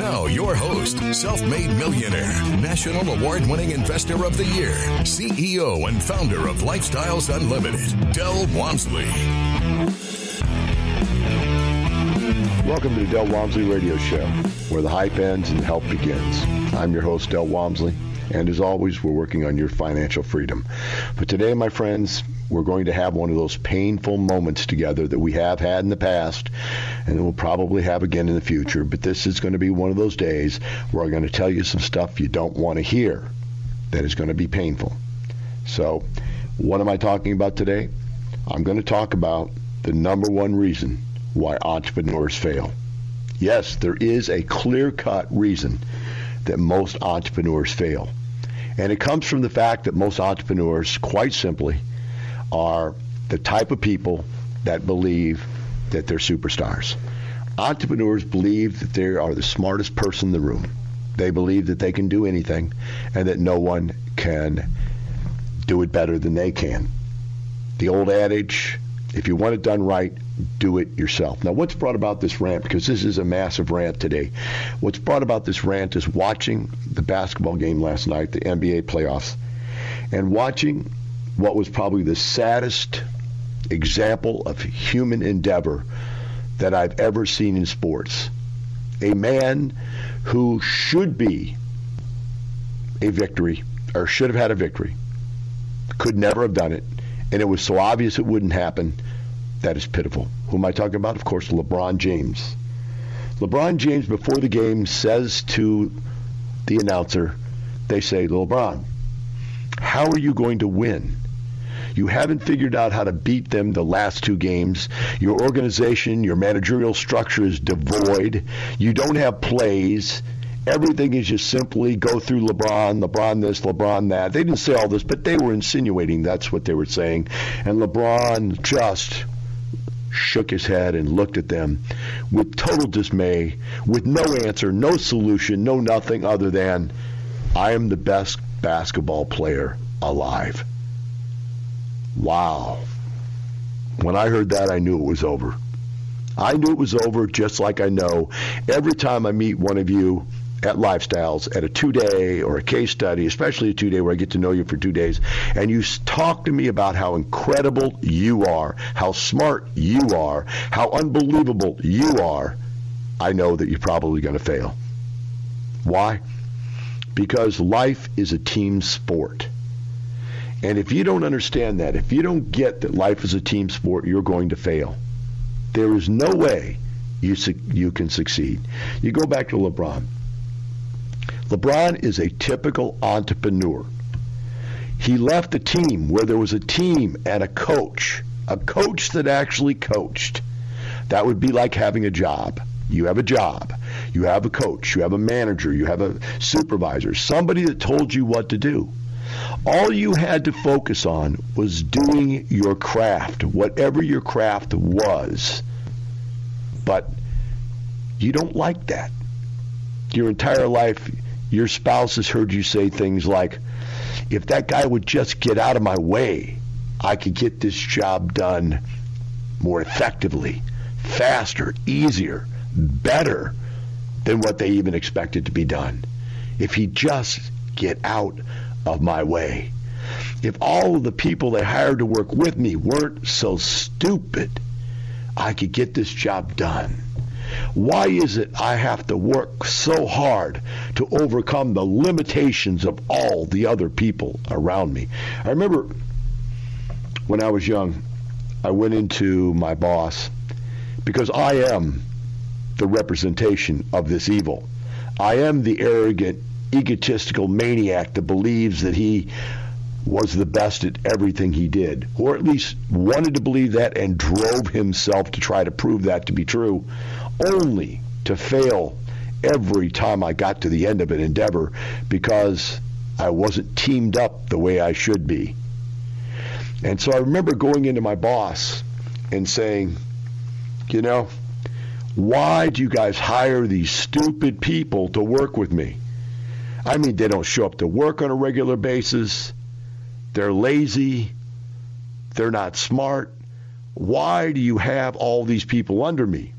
Now, your host, self made millionaire, national award winning investor of the year, CEO and founder of Lifestyles Unlimited, Del Walmsley. Welcome to the Del Walmsley Radio Show, where the hype ends and the help begins. I'm your host, Del Walmsley, and as always, we're working on your financial freedom. But today, my friends, we're going to have one of those painful moments together that we have had in the past and that we'll probably have again in the future. But this is going to be one of those days where I'm going to tell you some stuff you don't want to hear that is going to be painful. So, what am I talking about today? I'm going to talk about the number one reason why entrepreneurs fail. Yes, there is a clear cut reason that most entrepreneurs fail. And it comes from the fact that most entrepreneurs, quite simply, are the type of people that believe that they're superstars. Entrepreneurs believe that they are the smartest person in the room. They believe that they can do anything and that no one can do it better than they can. The old adage, if you want it done right, do it yourself. Now, what's brought about this rant, because this is a massive rant today, what's brought about this rant is watching the basketball game last night, the NBA playoffs, and watching what was probably the saddest example of human endeavor that I've ever seen in sports. A man who should be a victory, or should have had a victory, could never have done it, and it was so obvious it wouldn't happen that is pitiful. Who am I talking about? Of course, LeBron James. LeBron James, before the game, says to the announcer, they say, LeBron, how are you going to win? You haven't figured out how to beat them the last two games. Your organization, your managerial structure is devoid. You don't have plays. Everything is just simply go through LeBron, LeBron this, LeBron that. They didn't say all this, but they were insinuating that's what they were saying. And LeBron just shook his head and looked at them with total dismay, with no answer, no solution, no nothing other than, I am the best basketball player alive. Wow. When I heard that, I knew it was over. I knew it was over just like I know every time I meet one of you at Lifestyles at a two day or a case study, especially a two day where I get to know you for two days, and you talk to me about how incredible you are, how smart you are, how unbelievable you are, I know that you're probably going to fail. Why? Because life is a team sport. And if you don't understand that, if you don't get that life is a team sport, you're going to fail. There is no way you su- you can succeed. You go back to LeBron. LeBron is a typical entrepreneur. He left a team where there was a team and a coach, a coach that actually coached. That would be like having a job. You have a job. You have a coach. You have a manager. You have a supervisor. Somebody that told you what to do. All you had to focus on was doing your craft, whatever your craft was. But you don't like that. Your entire life, your spouse has heard you say things like, if that guy would just get out of my way, I could get this job done more effectively, faster, easier, better than what they even expected to be done. If he just get out of my way. If all of the people they hired to work with me weren't so stupid, I could get this job done. Why is it I have to work so hard to overcome the limitations of all the other people around me? I remember when I was young, I went into my boss because I am the representation of this evil. I am the arrogant, egotistical maniac that believes that he was the best at everything he did, or at least wanted to believe that and drove himself to try to prove that to be true, only to fail every time I got to the end of an endeavor because I wasn't teamed up the way I should be. And so I remember going into my boss and saying, you know, why do you guys hire these stupid people to work with me? I mean, they don't show up to work on a regular basis. They're lazy. They're not smart. Why do you have all these people under me?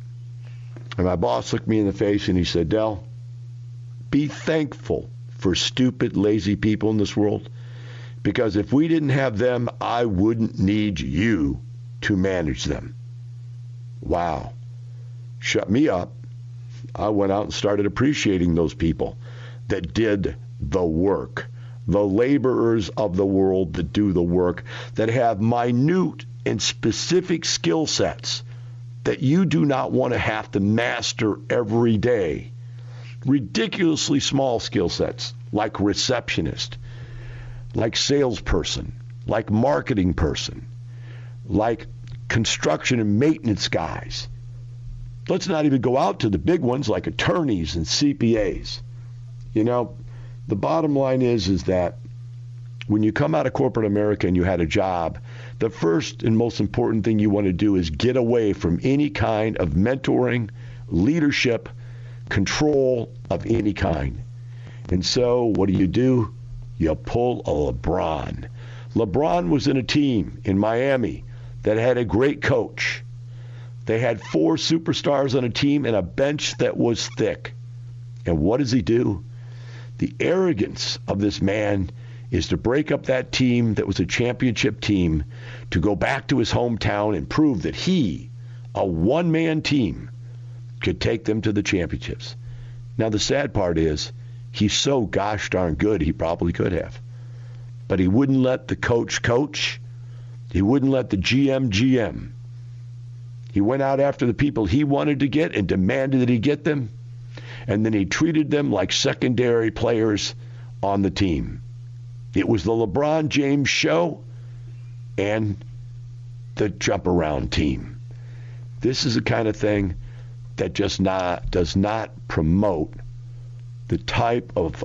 And my boss looked me in the face and he said, Del, be thankful for stupid, lazy people in this world. Because if we didn't have them, I wouldn't need you to manage them. Wow. Shut me up. I went out and started appreciating those people that did the work, the laborers of the world that do the work, that have minute and specific skill sets that you do not want to have to master every day. Ridiculously small skill sets like receptionist, like salesperson, like marketing person, like construction and maintenance guys. Let's not even go out to the big ones like attorneys and CPAs. You know, the bottom line is is that when you come out of corporate America and you had a job, the first and most important thing you want to do is get away from any kind of mentoring, leadership, control of any kind. And so, what do you do? You pull a LeBron. LeBron was in a team in Miami that had a great coach. They had four superstars on a team and a bench that was thick. And what does he do? The arrogance of this man is to break up that team that was a championship team, to go back to his hometown and prove that he, a one man team, could take them to the championships. Now, the sad part is, he's so gosh darn good, he probably could have. But he wouldn't let the coach coach. He wouldn't let the GM GM. He went out after the people he wanted to get and demanded that he get them. And then he treated them like secondary players on the team. It was the LeBron James show and the jump around team. This is the kind of thing that just not does not promote the type of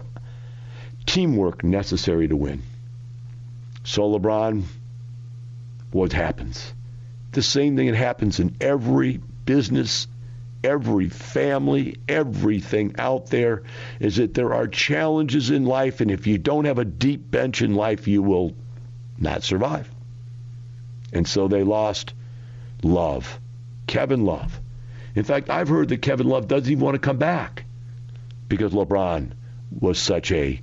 teamwork necessary to win. So LeBron, what happens? The same thing that happens in every business, every family, everything out there is that there are challenges in life, and if you don't have a deep bench in life, you will not survive. And so they lost Love, Kevin Love. In fact, I've heard that Kevin Love doesn't even want to come back because LeBron was such a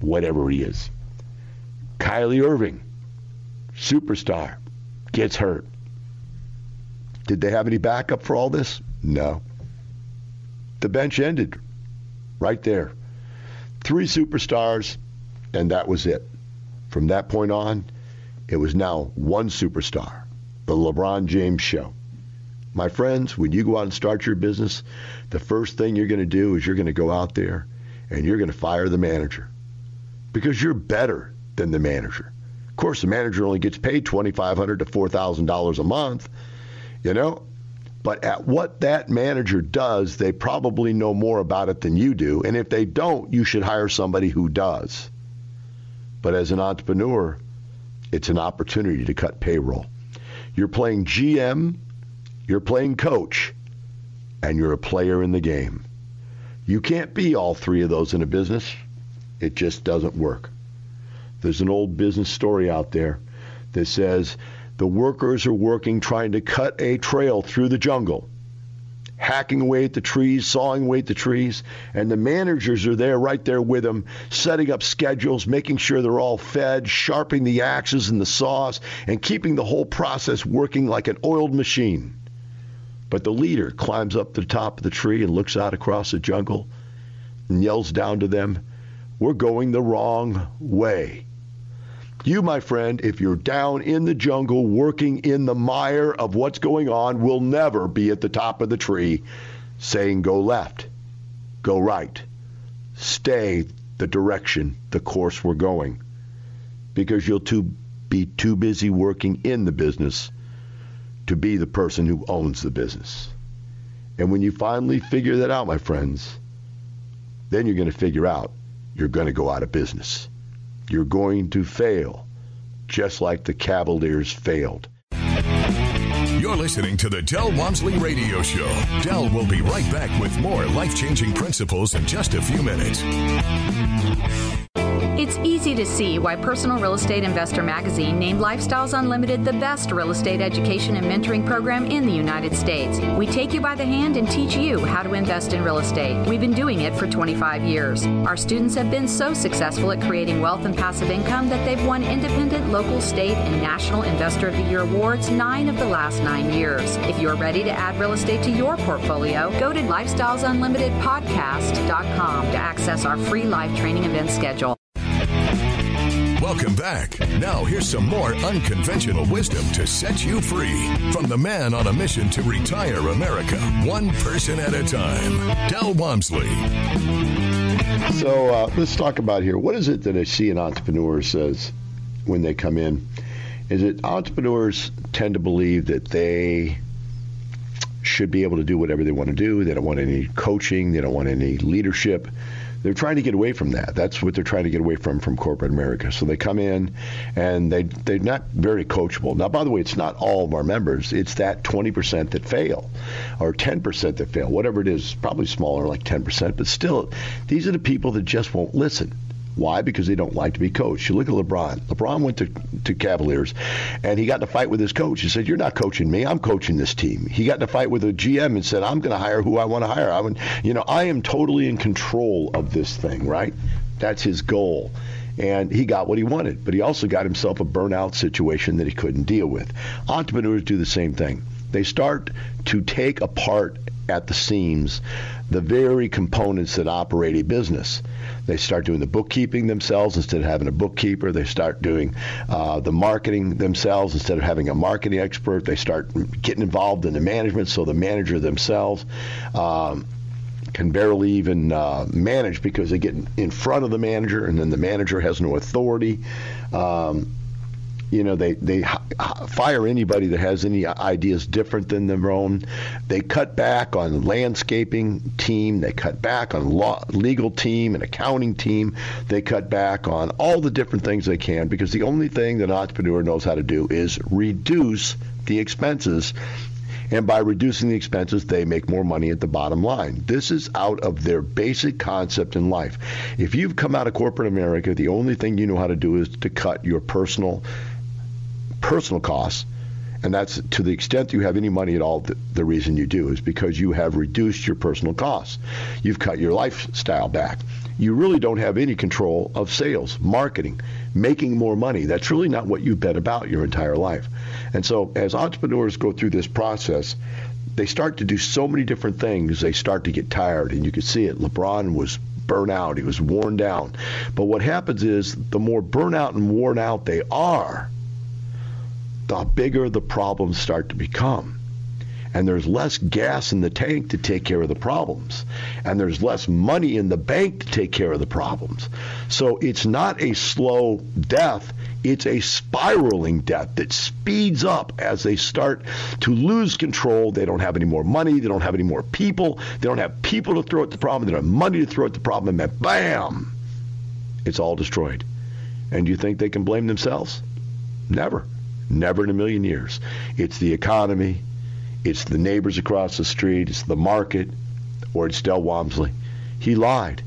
whatever he is. Kyrie Irving, superstar, gets hurt. Did they have any backup for all this? No. The bench ended right there. Three superstars, and that was it. From that point on, it was now one superstar, the LeBron James show. My friends, when you go out and start your business, the first thing you're going to do is you're going to go out there and you're going to fire the manager because you're better than the manager. Of course, the manager only gets paid 2,500 to $4,000 a month, you know, but at what that manager does, they probably know more about it than you do. And if they don't, you should hire somebody who does. But as an entrepreneur, it's an opportunity to cut payroll. You're playing GM, you're playing coach, and you're a player in the game. You can't be all three of those in a business. It just doesn't work. There's an old business story out there that says the workers are working trying to cut a trail through the jungle, hacking away at the trees, sawing away at the trees, and the managers are there right there with them, setting up schedules, making sure they're all fed, sharpening the axes and the saws, and keeping the whole process working like an oiled machine. But the leader climbs up the top of the tree and looks out across the jungle and yells down to them, We're going the wrong way. You, my friend, if you're down in the jungle working in the mire of what's going on, will never be at the top of the tree saying, go left, go right, stay the direction, the course we're going. Because you'll too, be too busy working in the business to be the person who owns the business. And when you finally figure that out, my friends, then you're going to figure out you're going to go out of business. You're going to fail just like the Cavaliers failed. You're listening to the Del Walmsley Radio Show. Del will be right back with more life changing principles in just a few minutes. It's easy to see why Personal Real Estate Investor magazine named Lifestyles Unlimited the best real estate education and mentoring program in the United States. We take you by the hand and teach you how to invest in real estate. We've been doing it for 25 years. Our students have been so successful at creating wealth and passive income that they've won independent, local, state, and national Investor of the Year awards nine of the last nine years. If you're ready to add real estate to your portfolio, go to lifestylesunlimitedpodcast.com to access our free live training event schedule. Welcome back. Now, here's some more unconventional wisdom to set you free from the man on a mission to retire America, one person at a time, Del Walmsley. So uh, let's talk about here. What is it that I see an entrepreneur says when they come in? Is it entrepreneurs tend to believe that they should be able to do whatever they want to do? They don't want any coaching. They don't want any leadership they're trying to get away from that. That's what they're trying to get away from from corporate America. So they come in and they they're not very coachable. Now, by the way, it's not all of our members. It's that 20% that fail, or 10% that fail, whatever it is. Probably smaller, like 10%, but still, these are the people that just won't listen. Why? Because they don't like to be coached. You look at LeBron. LeBron went to, to Cavaliers, and he got in a fight with his coach. He said, "You're not coaching me. I'm coaching this team." He got in a fight with a GM and said, "I'm going to hire who I want to hire. I would, you know, I am totally in control of this thing." Right? That's his goal and he got what he wanted, but he also got himself a burnout situation that he couldn't deal with. Entrepreneurs do the same thing. They start to take apart at the seams the very components that operate a business. They start doing the bookkeeping themselves instead of having a bookkeeper. They start doing uh, the marketing themselves instead of having a marketing expert. They start getting involved in the management, so the manager themselves. Um, can barely even uh, manage because they get in front of the manager, and then the manager has no authority. Um, you know they they fire anybody that has any ideas different than their own. They cut back on landscaping team. They cut back on law, legal team and accounting team. They cut back on all the different things they can because the only thing that an entrepreneur knows how to do is reduce the expenses. And by reducing the expenses, they make more money at the bottom line. This is out of their basic concept in life. If you've come out of corporate America, the only thing you know how to do is to cut your personal personal costs, and that's to the extent you have any money at all, the, the, reason you do is because you have reduced your personal costs. You've cut your lifestyle back. You really don't have any control of sales, marketing, making more money. That's really not what you've been about your entire life. And so, as entrepreneurs go through this process, they start to do so many different things, they start to get tired. And you can see it. LeBron was burnt out, he was worn down. But what happens is the more burnout and worn out they are, the bigger the problems start to become. And there's less gas in the tank to take care of the problems. And there's less money in the bank to take care of the problems. So it's not a slow death, it's a spiraling death that speeds up as they start to lose control. They don't have any more money, they don't have any more people, they don't have people to throw at the problem, they don't have money to throw at the problem, and bam, it's all destroyed. And do you think they can blame themselves? Never. Never in a million years. It's the economy, it's the neighbors across the street, it's the market, or it's Del Walmsley. He lied.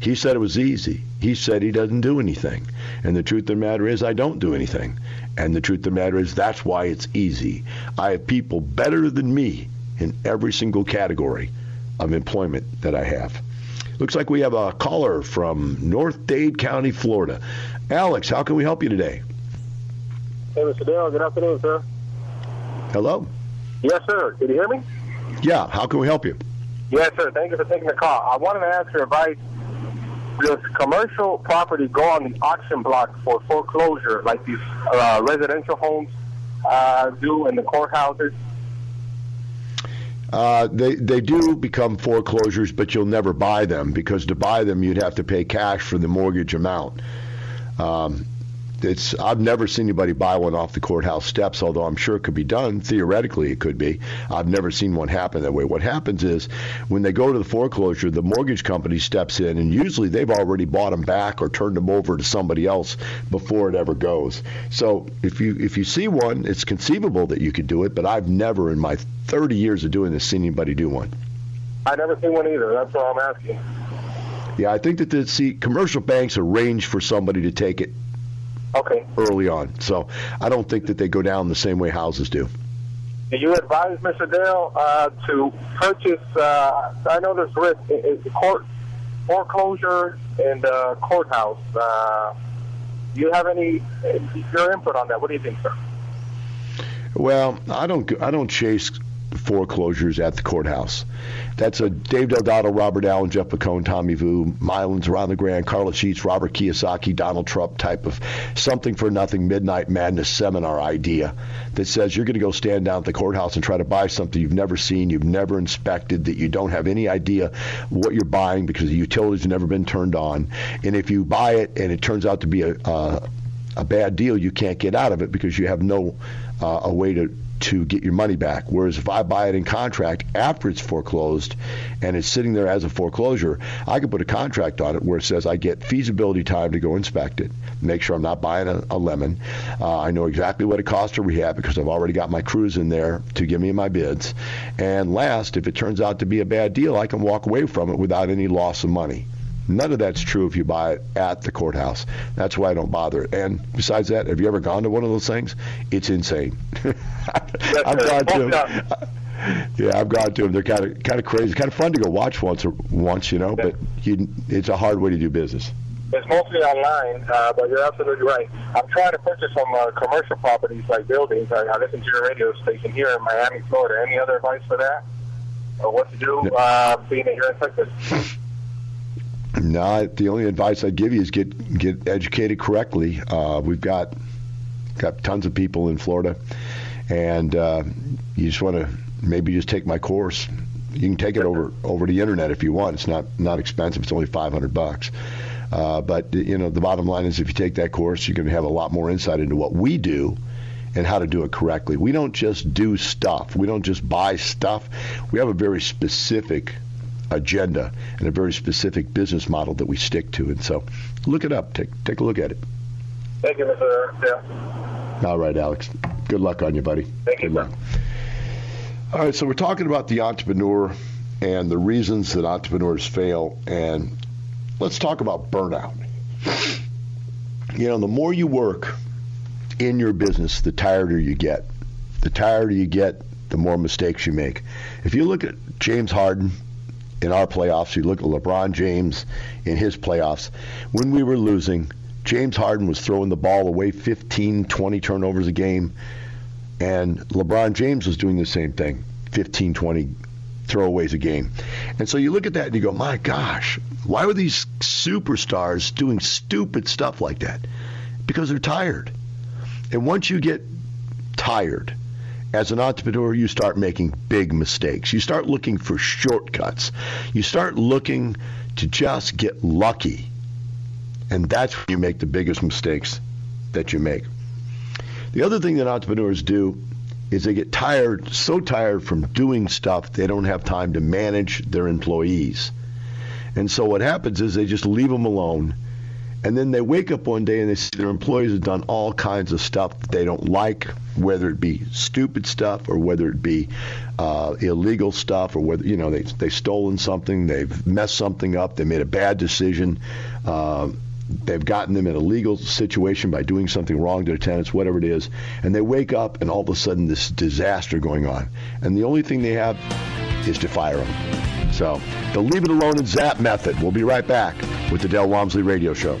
He said it was easy. He said he doesn't do anything. And the truth of the matter is, I don't do anything. And the truth of the matter is, that's why it's easy. I have people better than me in every single category of employment that I have. Looks like we have a caller from North Dade County, Florida. Alex, how can we help you today? Hey, Mr. Dale. Good afternoon, sir. Hello. Yes, sir. Can you hear me? Yeah. How can we help you? Yes, sir. Thank you for taking the call. I wanted to ask your advice. Does commercial property go on the auction block for foreclosure, like these uh, residential homes uh, do in the courthouses? Uh, they they do become foreclosures, but you'll never buy them because to buy them you'd have to pay cash for the mortgage amount. Um, it's I've never seen anybody buy one off the courthouse steps, although I'm sure it could be done. Theoretically, it could be. I've never seen one happen that way. What happens is when they go to the foreclosure, the mortgage company steps in, and usually they've already bought them back or turned them over to somebody else before it ever goes. So if you if you see one, it's conceivable that you could do it, but I've never in my 30 years of doing this seen anybody do one. I never seen one either. That's all I'm asking. Yeah, I think that the see commercial banks arrange for somebody to take it Okay. early on. So I don't think that they go down the same way houses do. Do you advise Mr. Dale uh, to purchase? Uh, I know there's risk. Is court foreclosure and uh, courthouse? Uh, do you have any your input on that? What do you think, sir? Well, I don't I don't chase foreclosures at the courthouse. That's a Dave Del Dotto, Robert Allen, Jeff McCone, Tommy Vu, Mylans, Ron the Grand, Carlton Sheets, Robert Kiyosaki, Donald Trump type of something for nothing midnight madness seminar idea that says you're going to go stand down at the courthouse and try to buy something you've never seen, you've never inspected, that you don't have any idea what you're buying because the utilities have never been turned on. And if you buy it and it turns out to be a, a, a bad deal, you can't get out of it because you have no uh, a way to to get your money back. Whereas if I buy it in contract after it's foreclosed and it's sitting there as a foreclosure, I can put a contract on it where it says I get feasibility time to go inspect it, make sure I'm not buying a, a lemon. Uh, I know exactly what it costs to rehab because I've already got my crews in there to give me my bids. And last, if it turns out to be a bad deal, I can walk away from it without any loss of money. None of that's true if you buy it at the courthouse. That's why I don't bother. And besides that, have you ever gone to one of those things? It's insane. I've gone to them. Yeah, I've gone to them. They're kind of kind of crazy, kind of fun to go watch once or once, you know. But you, it's a hard way to do business. It's mostly online, uh, but you're absolutely right. I'm trying to purchase some uh, commercial properties like buildings. I, I listen to your radio station here in Miami, Florida. Any other advice for that? Or what to do, uh, being you're in Texas? No, the only advice I'd give you is get get educated correctly. Uh, we've got got tons of people in Florida, and uh, you just want to maybe just take my course. You can take it over over the internet if you want. It's not not expensive. It's only 500 bucks. Uh, but you know, the bottom line is, if you take that course, you're going to have a lot more insight into what we do and how to do it correctly. We don't just do stuff. We don't just buy stuff. We have a very specific agenda and a very specific business model that we stick to. And so, look it up. Take take a look at it. Thank you, Mr. Dale. All right, Alex. Good luck on you, buddy. Thank you, luck. All right, so we're talking about the entrepreneur and the reasons that entrepreneurs fail, and let's talk about burnout. You know, the more you work in your business, the tireder you get. The tireder you get, the more mistakes you make. If you look at James Harden in our playoffs, you look at LeBron James in his playoffs, when we were losing, James Harden was throwing the ball away 15, 20 turnovers a game. And LeBron James was doing the same thing 15, 20 throwaways a game. And so you look at that and you go, my gosh, why were these superstars doing stupid stuff like that? Because they're tired. And once you get tired, as an entrepreneur, you start making big mistakes. You start looking for shortcuts. You start looking to just get lucky. And that's when you make the biggest mistakes that you make. The other thing that entrepreneurs do is they get tired, so tired from doing stuff, they don't have time to manage their employees. And so what happens is they just leave them alone. And then they wake up one day and they see their employees have done all kinds of stuff that they don't like, whether it be stupid stuff or whether it be uh, illegal stuff or whether, you know, they, they've stolen something, they've messed something up, they made a bad decision. Uh, they've gotten them in a legal situation by doing something wrong to their tenants, whatever it is, and they wake up and all of a sudden this disaster going on. And the only thing they have is to fire them. So the leave it alone and zap method. We'll be right back with the Del Walmsley Radio Show.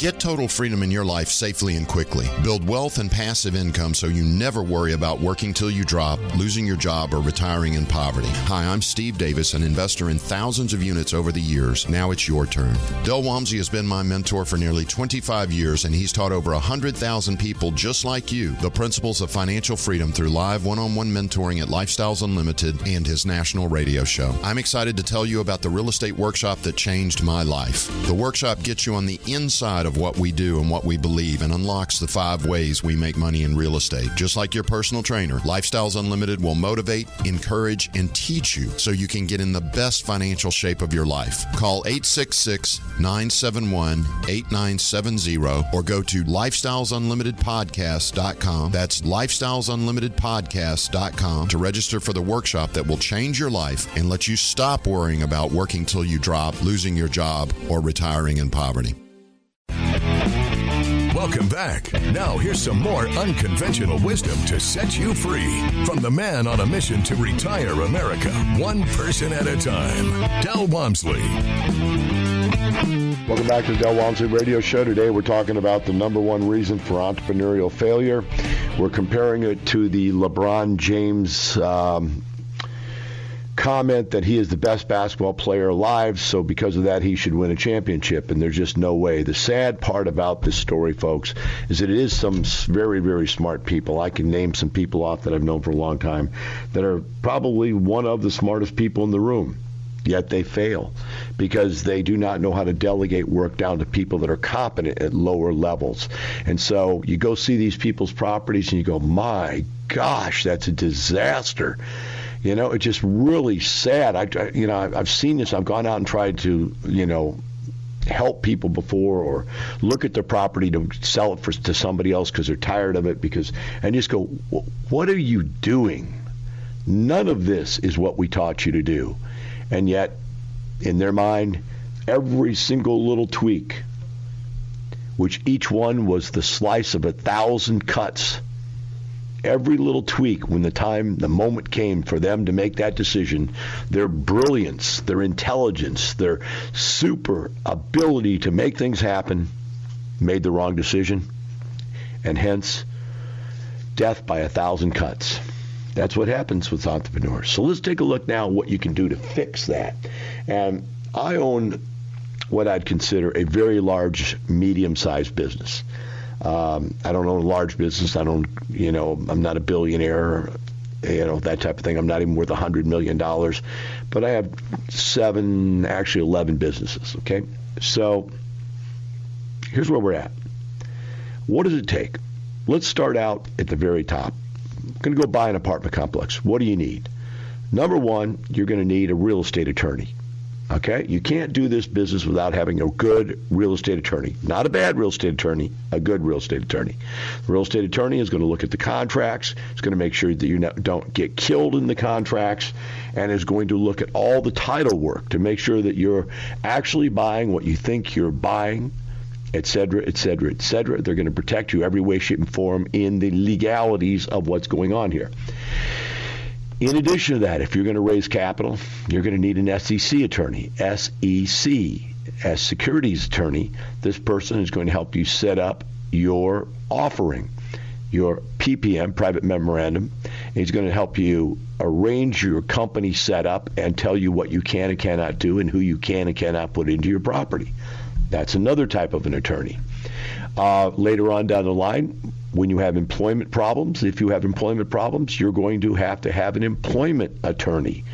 Get total freedom in your life safely and quickly. Build wealth and passive income so you never worry about working till you drop, losing your job, or retiring in poverty. Hi, I'm Steve Davis, an investor in thousands of units over the years. Now it's your turn. Del Walmsley has been my mentor for nearly 25 years, and he's taught over 100,000 people just like you the principles of financial freedom through live one on one mentoring at Lifestyles Unlimited and his national radio show. I'm excited to tell you about the real estate workshop that changed my life. The workshop gets you on the inside of what we do and what we believe and unlocks the five ways we make money in real estate. Just like your personal trainer, Lifestyles Unlimited will motivate, encourage, and teach you so you can get in the best financial shape of your life. Call 866 971 8970 or go to lifestylesunlimitedpodcast.com. That's lifestylesunlimitedpodcast.com to register for the workshop that will change your life and let you stop worrying about working till you drop, losing your job, or retiring in poverty. Welcome back. Now, here's some more unconventional wisdom to set you free from the man on a mission to retire America, one person at a time, Del Walmsley. Welcome back to the Del Walmsley Radio Show. Today we're talking about the number one reason for entrepreneurial failure. We're comparing it to the LeBron James um, comment that he is the best basketball player alive, so because of that, he should win a championship. And there's just no way. The sad part about this story, folks, is that it is some very, very smart people. I can name some people off that I've known for a long time that are probably one of the smartest people in the room. Yet they fail because they do not know how to delegate work down to people that are competent at lower levels. And so you go see these people's properties and you go, my gosh, that's a disaster. You know, it's just really sad. I, you know, I've seen this. I've gone out and tried to, you know, help people before or look at their property to sell it for, to somebody else because they're tired of it because and just go what are you doing none of this is what we taught you to do and yet in their mind every single little tweak which each one was the slice of a thousand cuts every little tweak when the time, the moment came for them to make that decision, their brilliance, their intelligence, their super ability to make things happen, made the wrong decision, and hence death by a thousand cuts. That's what happens with entrepreneurs. So let's take a look now what you can do to fix that. And I own what I'd consider a very large, medium-sized business. Um, I don't own a large business. I don't, you know, I'm not a billionaire, you know, that type of thing. I'm not even worth a hundred million dollars, but I have seven, actually eleven businesses. Okay, so here's where we're at. What does it take? Let's start out at the very top. I'm going to go buy an apartment complex. What do you need? Number one, you're going to need a real estate attorney. Okay? You can't do this business without having a good real estate attorney. Not a bad real estate attorney, a good real estate attorney. The real estate attorney is going to look at the contracts, it's going to make sure that you don't get killed in the contracts, and is going to look at all the title work to make sure that you're actually buying what you think you're buying et cetera, et cetera, et cetera. They're going to protect you every way, shape, and form in the legalities of what's going on here. In addition to that, if you're going to raise capital, you're going to need an SEC attorney, SEC, as securities attorney. This person is going to help you set up your offering, your PPM, private memorandum. He's going to help you arrange your company setup and tell you what you can and cannot do and who you can and cannot put into your property. That's another type of an attorney. Uh, later on down the line, when you have employment problems, if you have employment problems, you're going to have to have an employment attorney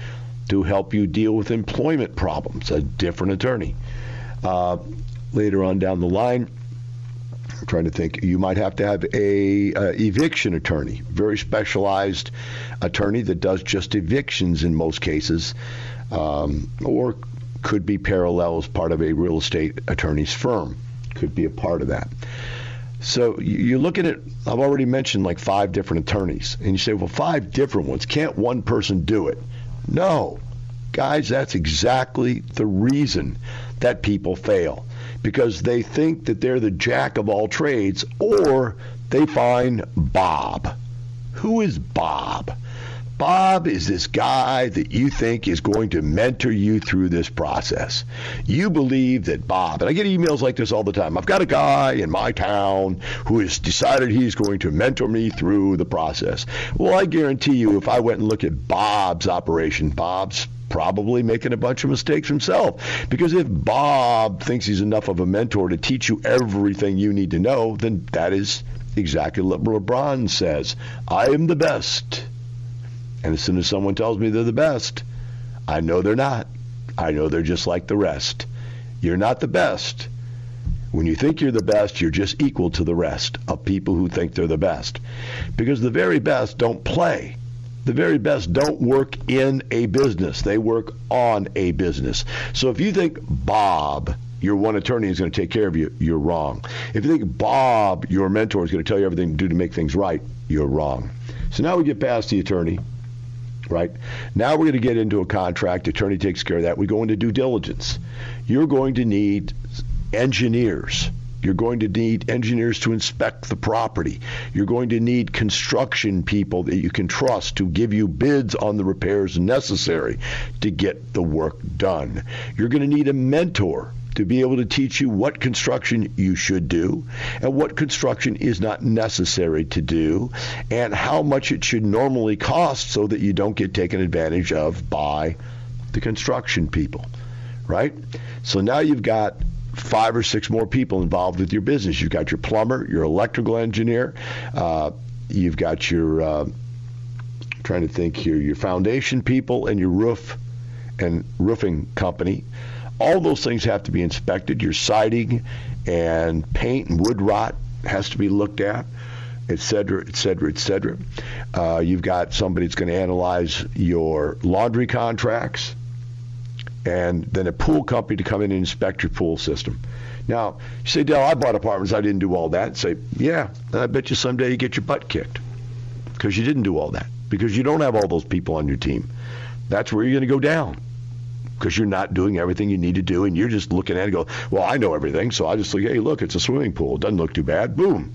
to help you deal with employment problems, a different attorney. Uh, later on down the line, I'm trying to think, you might have to have a, a eviction attorney, very specialized attorney that does just evictions in most cases, um, or could be parallel as part of a real estate attorney's firm. Could be a part of that. So you're looking at, it I've already mentioned like five different attorneys. And you say, well, five different ones. Can't one person do it? No. Guys, that's exactly the reason that people fail. Because they think that they're the jack of all trades or they find Bob. Who is Bob? Bob is this guy that you think is going to mentor you through this process. You believe that Bob, and I get emails like this all the time. I've got a guy in my town who has decided he's going to mentor me through the process. Well, I guarantee you, if I went and looked at Bob's operation, Bob's probably making a bunch of mistakes himself. Because if Bob thinks he's enough of a mentor to teach you everything you need to know, then that is exactly what LeBron says. I am the best. And as soon as someone tells me they're the best, I know they're not. I know they're just like the rest. You're not the best. When you think you're the best, you're just equal to the rest of people who think they're the best. Because the very best don't play. The very best don't work in a business. They work on a business. So if you think Bob, your one attorney, is going to take care of you, you're wrong. If you think Bob, your mentor, is going to tell you everything to do to make things right, you're wrong. So now we get past the attorney right? Now we're going to get into a contract. Attorney takes care of that. We go into due diligence. You're going to need engineers. You're going to need engineers to inspect the property. You're going to need construction people that you can trust to give you bids on the repairs necessary to get the work done. You're going to need a mentor to be able to teach you what construction you should do and what construction is not necessary to do and how much it should normally cost so that you don't get taken advantage of by the construction people, right? So now you've got five or six more people involved with your business. You've got your plumber, your electrical engineer, uh, you've got your uh, trying to think here, your foundation people and your roof and roofing company. All those things have to be inspected. Your siding and paint and wood rot has to be looked at, et cetera, et cetera, et cetera. Uh, you've got somebody that's going to analyze your laundry contracts, and then a pool company to come in and inspect your pool system. Now, you say, Del, I bought apartments, I didn't do all that. Say, yeah, I bet you someday you get your butt kicked because you didn't do all that, because you don't have all those people on your team. That's where you're going to go down because you're not doing everything you need to do, and you're just looking at it and go, well, I know everything, so I just look, hey, look, it's a swimming pool. It doesn't look too bad. Boom.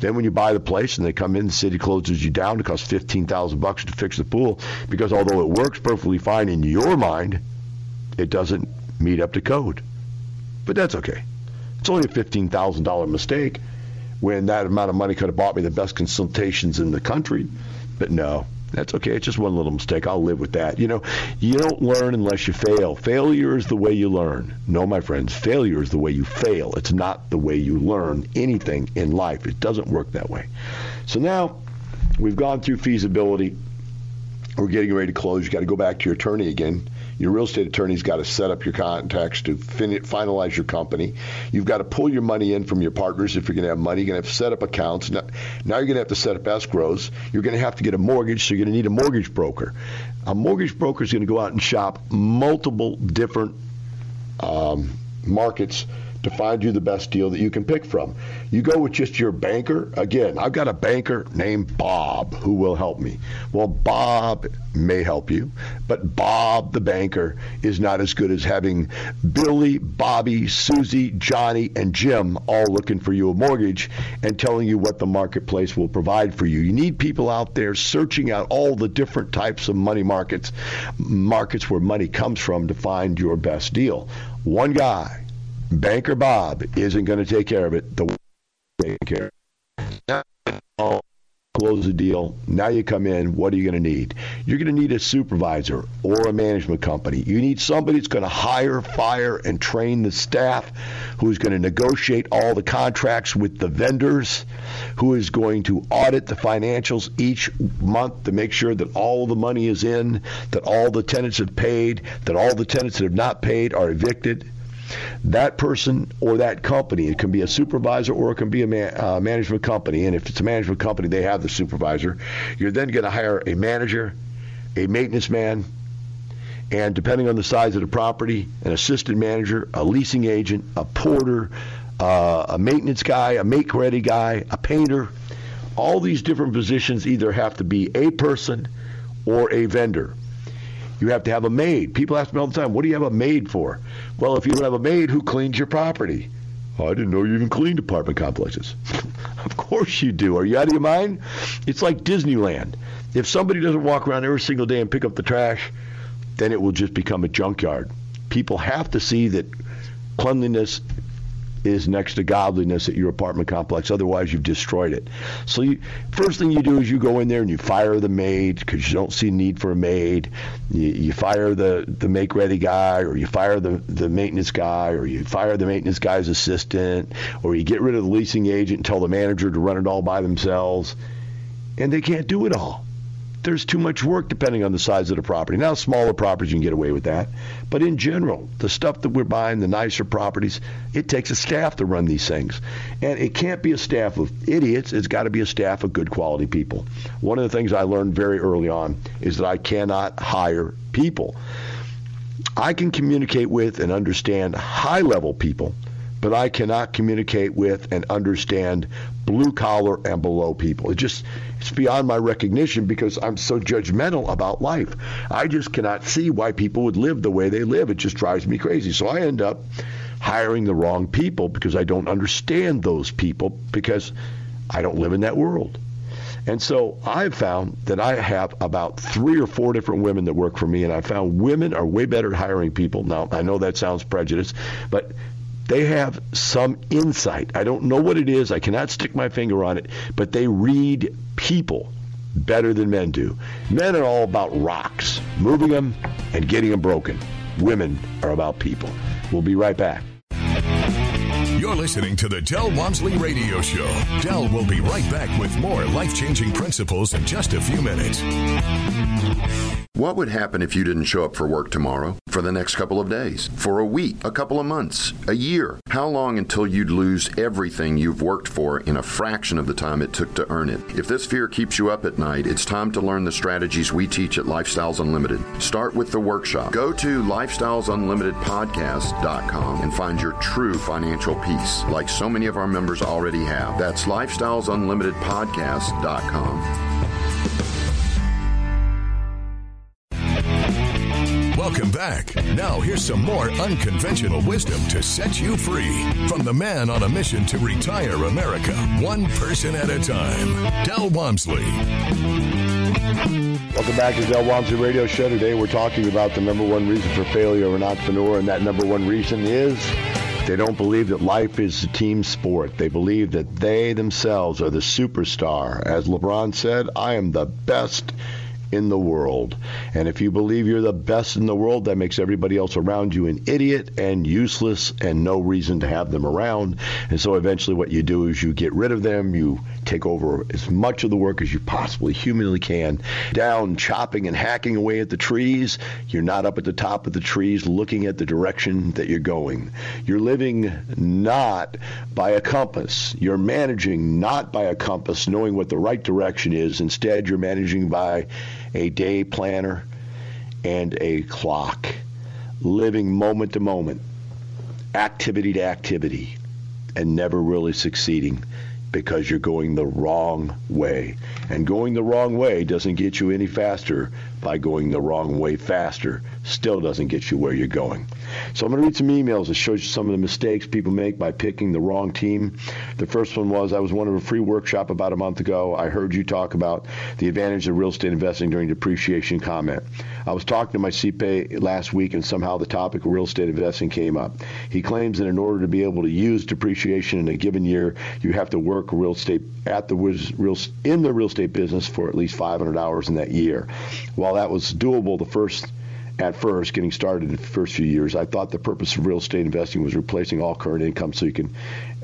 Then when you buy the place and they come in, the city closes you down. It costs fifteen thousand bucks to fix the pool because although it works perfectly fine in your mind, it doesn't meet up to code. But that's okay. It's only a fifteen thousand dollar mistake when that amount of money could have bought me the best consultations in the country. But no, that's okay. It's just one little mistake. I'll live with that. You know, you don't learn unless you fail. Failure is the way you learn. No, my friends, failure is the way you fail. It's not the way you learn anything in life. It doesn't work that way. So now we've gone through feasibility. We're getting ready to close. You got to go back to your attorney again your real estate attorney's got to set up your contacts to fin- finalize your company. You've got to pull your money in from your partners if you're going to have money. You're going to have to set up accounts. Now, now you're going to have to set up escrows. You're going to have to get a mortgage, so you're going to need a mortgage broker. A mortgage broker is going to go out and shop multiple different um, markets to find you the best deal that you can pick from. You go with just your banker. Again, I've got a banker named Bob who will help me. Well, Bob may help you, but Bob the banker is not as good as having Billy, Bobby, Susie, Johnny, and Jim all looking for you a mortgage and telling you what the marketplace will provide for you. You need people out there searching out all the different types of money markets, markets where money comes from to find your best deal. One guy Banker Bob isn't going to take care of it the take care Now, close the deal. Now you come in. What are you going to need? You're going to need a supervisor or a management company. You need somebody that's going to hire, fire, and train the staff, who's going to negotiate all the contracts with the vendors, who is going to audit the financials each month to make sure that all the money is in, that all the tenants have paid, that all the tenants that have not paid are evicted that person or that company, it can be a supervisor or it can be a man, uh, management company. And if it's a management company, they have the supervisor. You're then going to hire a manager, a maintenance man, and depending on the size of the property, an assistant manager, a leasing agent, a porter, uh, a maintenance guy, a make ready guy, a painter. All these different positions either have to be a person or a vendor. You have to have a maid. People ask me all the time, what do you have a maid for? Well, if you don't have a maid, who cleans your property? I didn't know you even cleaned apartment complexes. of course you do. Are you out of your mind? It's like Disneyland. If somebody doesn't walk around every single day and pick up the trash, then it will just become a junkyard. People have to see that cleanliness is next to godliness at your apartment complex. Otherwise, you've destroyed it. So, you, first thing you do is you go in there and you fire the maid because you don't see need for a maid. You, you fire the, the make ready guy, or you fire the, the maintenance guy, or you fire the maintenance guy's assistant, or you get rid of the leasing agent and tell the manager to run it all by themselves. And they can't do it all there's too much work depending on the size of the property. Now, smaller properties you can get away with that, but in general, the stuff that we're buying, the nicer properties, it takes a staff to run these things, and it can't be a staff of idiots. It's got to be a staff of good quality people. One of the things I learned very early on is that I cannot hire people. I can communicate with and understand high level people but I cannot communicate with and understand blue collar and below people. It just it's beyond my recognition because I'm so judgmental about life. I just cannot see why people would live the way they live. It just drives me crazy. So I end up hiring the wrong people because I don't understand those people because I don't live in that world. And so I've found that I have about three or four different women that work for me, and I found women are way better at hiring people. Now, I know that sounds prejudiced, but they have some insight. I don't know what it is. I cannot stick my finger on it, but they read people better than men do. Men are all about rocks, moving them and getting them broken. Women are about people. We'll be right back. You're listening to the Del Walmsley Radio Show. Del will be right back with more life changing principles in just a few minutes. What would happen if you didn't show up for work tomorrow, for the next couple of days, for a week, a couple of months, a year? How long until you'd lose everything you've worked for in a fraction of the time it took to earn it? If this fear keeps you up at night, it's time to learn the strategies we teach at Lifestyles Unlimited. Start with the workshop. Go to lifestylesunlimitedpodcast.com and find your true financial peace, like so many of our members already have. That's lifestylesunlimitedpodcast.com. Welcome back. Now, here's some more unconventional wisdom to set you free from the man on a mission to retire America, one person at a time, Del Walmsley. Welcome back to Del Walmsley Radio Show. Today, we're talking about the number one reason for failure of an entrepreneur, and that number one reason is they don't believe that life is a team sport. They believe that they themselves are the superstar. As LeBron said, I am the best in the world. And if you believe you're the best in the world, that makes everybody else around you an idiot and useless and no reason to have them around. And so eventually what you do is you get rid of them, you take over as much of the work as you possibly humanly can, down chopping and hacking away at the trees. You're not up at the top of the trees looking at the direction that you're going. You're living not by a compass. You're managing not by a compass, knowing what the right direction is. Instead, you're managing by a day planner and a clock, living moment to moment, activity to activity, and never really succeeding because you're going the wrong way. And going the wrong way doesn't get you any faster by going the wrong way faster. Still doesn't get you where you're going. So I'm going to read some emails that shows you some of the mistakes people make by picking the wrong team. The first one was I was one of a free workshop about a month ago. I heard you talk about the advantage of real estate investing during depreciation comment. I was talking to my CPA last week and somehow the topic of real estate investing came up. He claims that in order to be able to use depreciation in a given year, you have to work real estate at the real in the real estate business for at least 500 hours in that year. While that was doable the first at first, getting started in the first few years, I thought the purpose of real estate investing was replacing all current income so you can,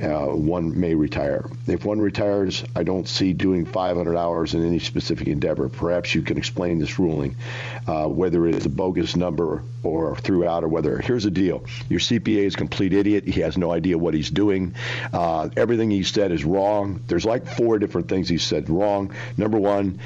uh, one may retire. If one retires, I don't see doing 500 hours in any specific endeavor. Perhaps you can explain this ruling, uh, whether it is a bogus number or throughout, or whether here's the deal: your CPA is a complete idiot. He has no idea what he's doing. Uh, everything he said is wrong. There's like four different things he said wrong. Number one,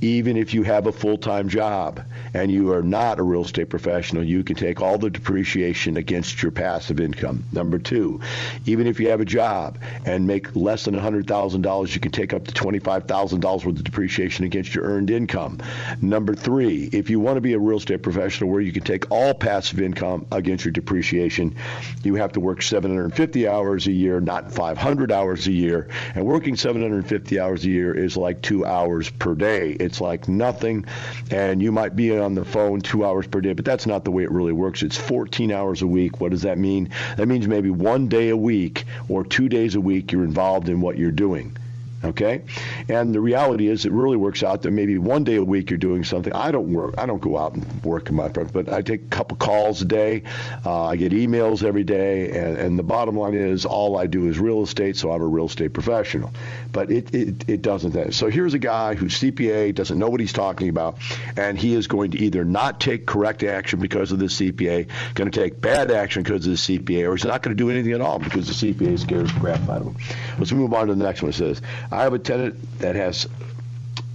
even if you have a full-time job and you are not a real estate professional, you can take all the depreciation against your passive income. Number two, even if you have a job and make less than $100,000, you can take up to $25,000 worth of depreciation against your earned income. Number three, if you want to be a real estate professional where you can take all passive income against your depreciation, you have to work 750 hours a year, not 500 hours a year. And working 750 hours a year is like two hours per day. It's It's like nothing, and you might be on the phone two hours per day, but that's not the way it really works. It's 14 hours a week. What does that mean? That means maybe one day a week or two days a week you're involved in what you're doing. Okay, and the reality is, it really works out that maybe one day a week you're doing something. I don't work. I don't go out and work in my front, but I take a couple calls a day. Uh, I get emails every day, and, and the bottom line is, all I do is real estate. So I'm a real estate professional. But it it, it doesn't. That. So here's a guy who's CPA doesn't know what he's talking about, and he is going to either not take correct action because of the CPA, going to take bad action because of the CPA, or he's not going to do anything at all because the CPA scares crap out of him. Let's move on to the next one. It says. I have a tenant that has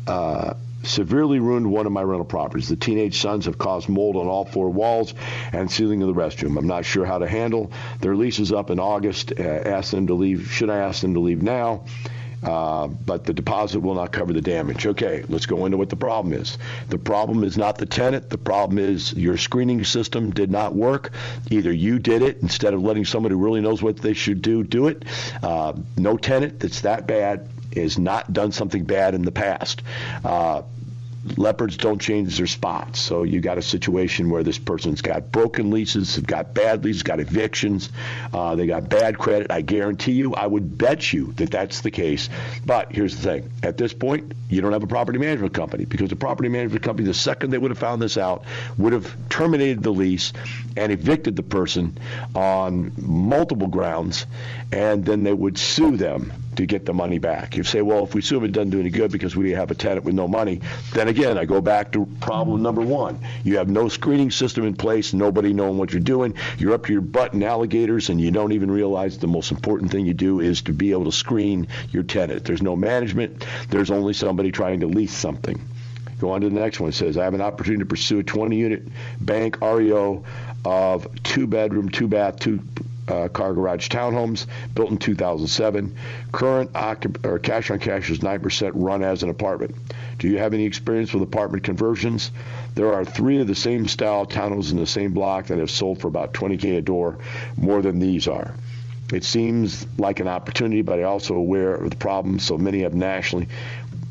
uh, severely ruined one of my rental properties. The teenage sons have caused mold on all four walls and ceiling of the restroom. I'm not sure how to handle. Their lease is up in August. Uh, ask them to leave. Should I ask them to leave now? Uh, but the deposit will not cover the damage. Okay, let's go into what the problem is. The problem is not the tenant. The problem is your screening system did not work. Either you did it instead of letting somebody who really knows what they should do do it. Uh, no tenant that's that bad has not done something bad in the past. Uh, leopards don't change their spots. So you got a situation where this person's got broken leases, have got bad leases, got evictions, uh, they got bad credit. I guarantee you, I would bet you that that's the case. But here's the thing: at this point, you don't have a property management company because the property management company, the second they would have found this out, would have terminated the lease and evicted the person on multiple grounds, and then they would sue them to get the money back. You say, well, if we assume it doesn't do any good because we have a tenant with no money. Then again, I go back to problem number one. You have no screening system in place, nobody knowing what you're doing. You're up to your butt in alligators, and you don't even realize the most important thing you do is to be able to screen your tenant. There's no management. There's only somebody trying to lease something. Go on to the next one. It says, I have an opportunity to pursue a 20 unit bank REO of two bedroom, two bath, two uh, car garage townhomes built in 2007. Current occup- or cash on cash is 9% run as an apartment. Do you have any experience with apartment conversions? There are three of the same style townhomes in the same block that have sold for about 20K a door, more than these are. It seems like an opportunity, but I'm also aware of the problems so many have nationally.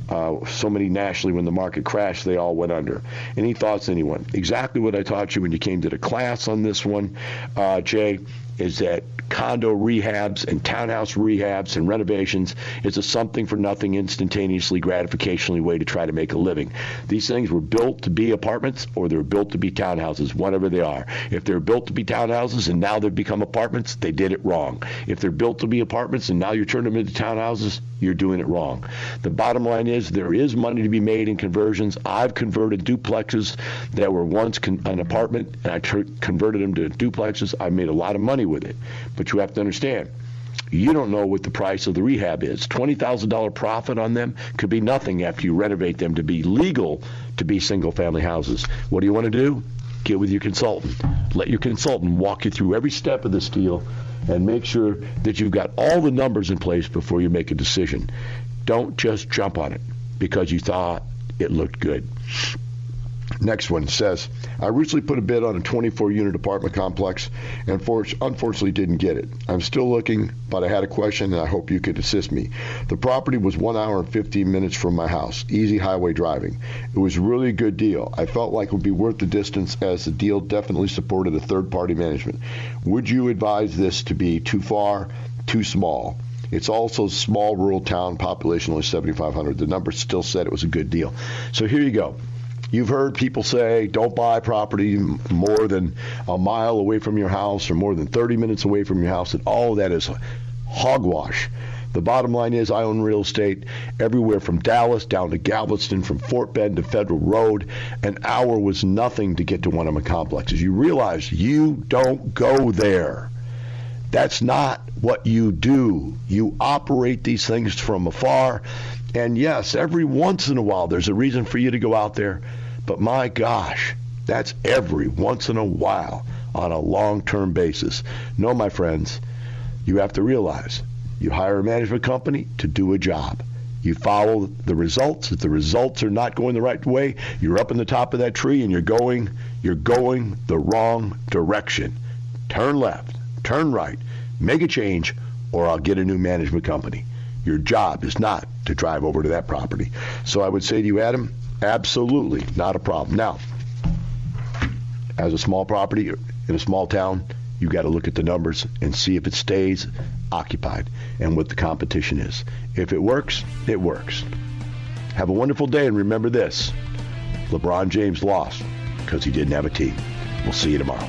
Uh, so many nationally when the market crashed, they all went under. Any thoughts, anyone? Exactly what I taught you when you came to the class on this one, uh, Jay is that condo rehabs and townhouse rehabs and renovations is a something for nothing, instantaneously gratificationally way to try to make a living. These things were built to be apartments or they're built to be townhouses, whatever they are. If they're built to be townhouses and now they've become apartments, they did it wrong. If they're built to be apartments and now you're turning them into townhouses, you're doing it wrong. The bottom line is there is money to be made in conversions. I've converted duplexes that were once con- an apartment and I ter- converted them to duplexes. I made a lot of money with it. But you have to understand, you don't know what the price of the rehab is. $20,000 profit on them could be nothing after you renovate them to be legal to be single family houses. What do you want to do? Get with your consultant. Let your consultant walk you through every step of this deal and make sure that you've got all the numbers in place before you make a decision. Don't just jump on it because you thought it looked good. Next one says, I recently put a bid on a 24 unit apartment complex and for, unfortunately didn't get it. I'm still looking, but I had a question and I hope you could assist me. The property was one hour and 15 minutes from my house, easy highway driving. It was really a good deal. I felt like it would be worth the distance as the deal definitely supported a third party management. Would you advise this to be too far, too small? It's also a small rural town, population only 7,500. The number still said it was a good deal. So here you go. You've heard people say don't buy property more than a mile away from your house or more than 30 minutes away from your house, and all that is hogwash. The bottom line is I own real estate everywhere from Dallas down to Galveston, from Fort Bend to Federal Road. An hour was nothing to get to one of my complexes. You realize you don't go there. That's not what you do. You operate these things from afar. And yes, every once in a while there's a reason for you to go out there but my gosh, that's every once in a while on a long term basis. No, my friends, you have to realize you hire a management company to do a job. You follow the results. If the results are not going the right way, you're up in the top of that tree and you're going you're going the wrong direction. Turn left, turn right, make a change, or I'll get a new management company. Your job is not to drive over to that property. So I would say to you, Adam, Absolutely, not a problem. Now, as a small property in a small town, you got to look at the numbers and see if it stays occupied and what the competition is. If it works, it works. Have a wonderful day and remember this LeBron James lost because he didn't have a team. We'll see you tomorrow.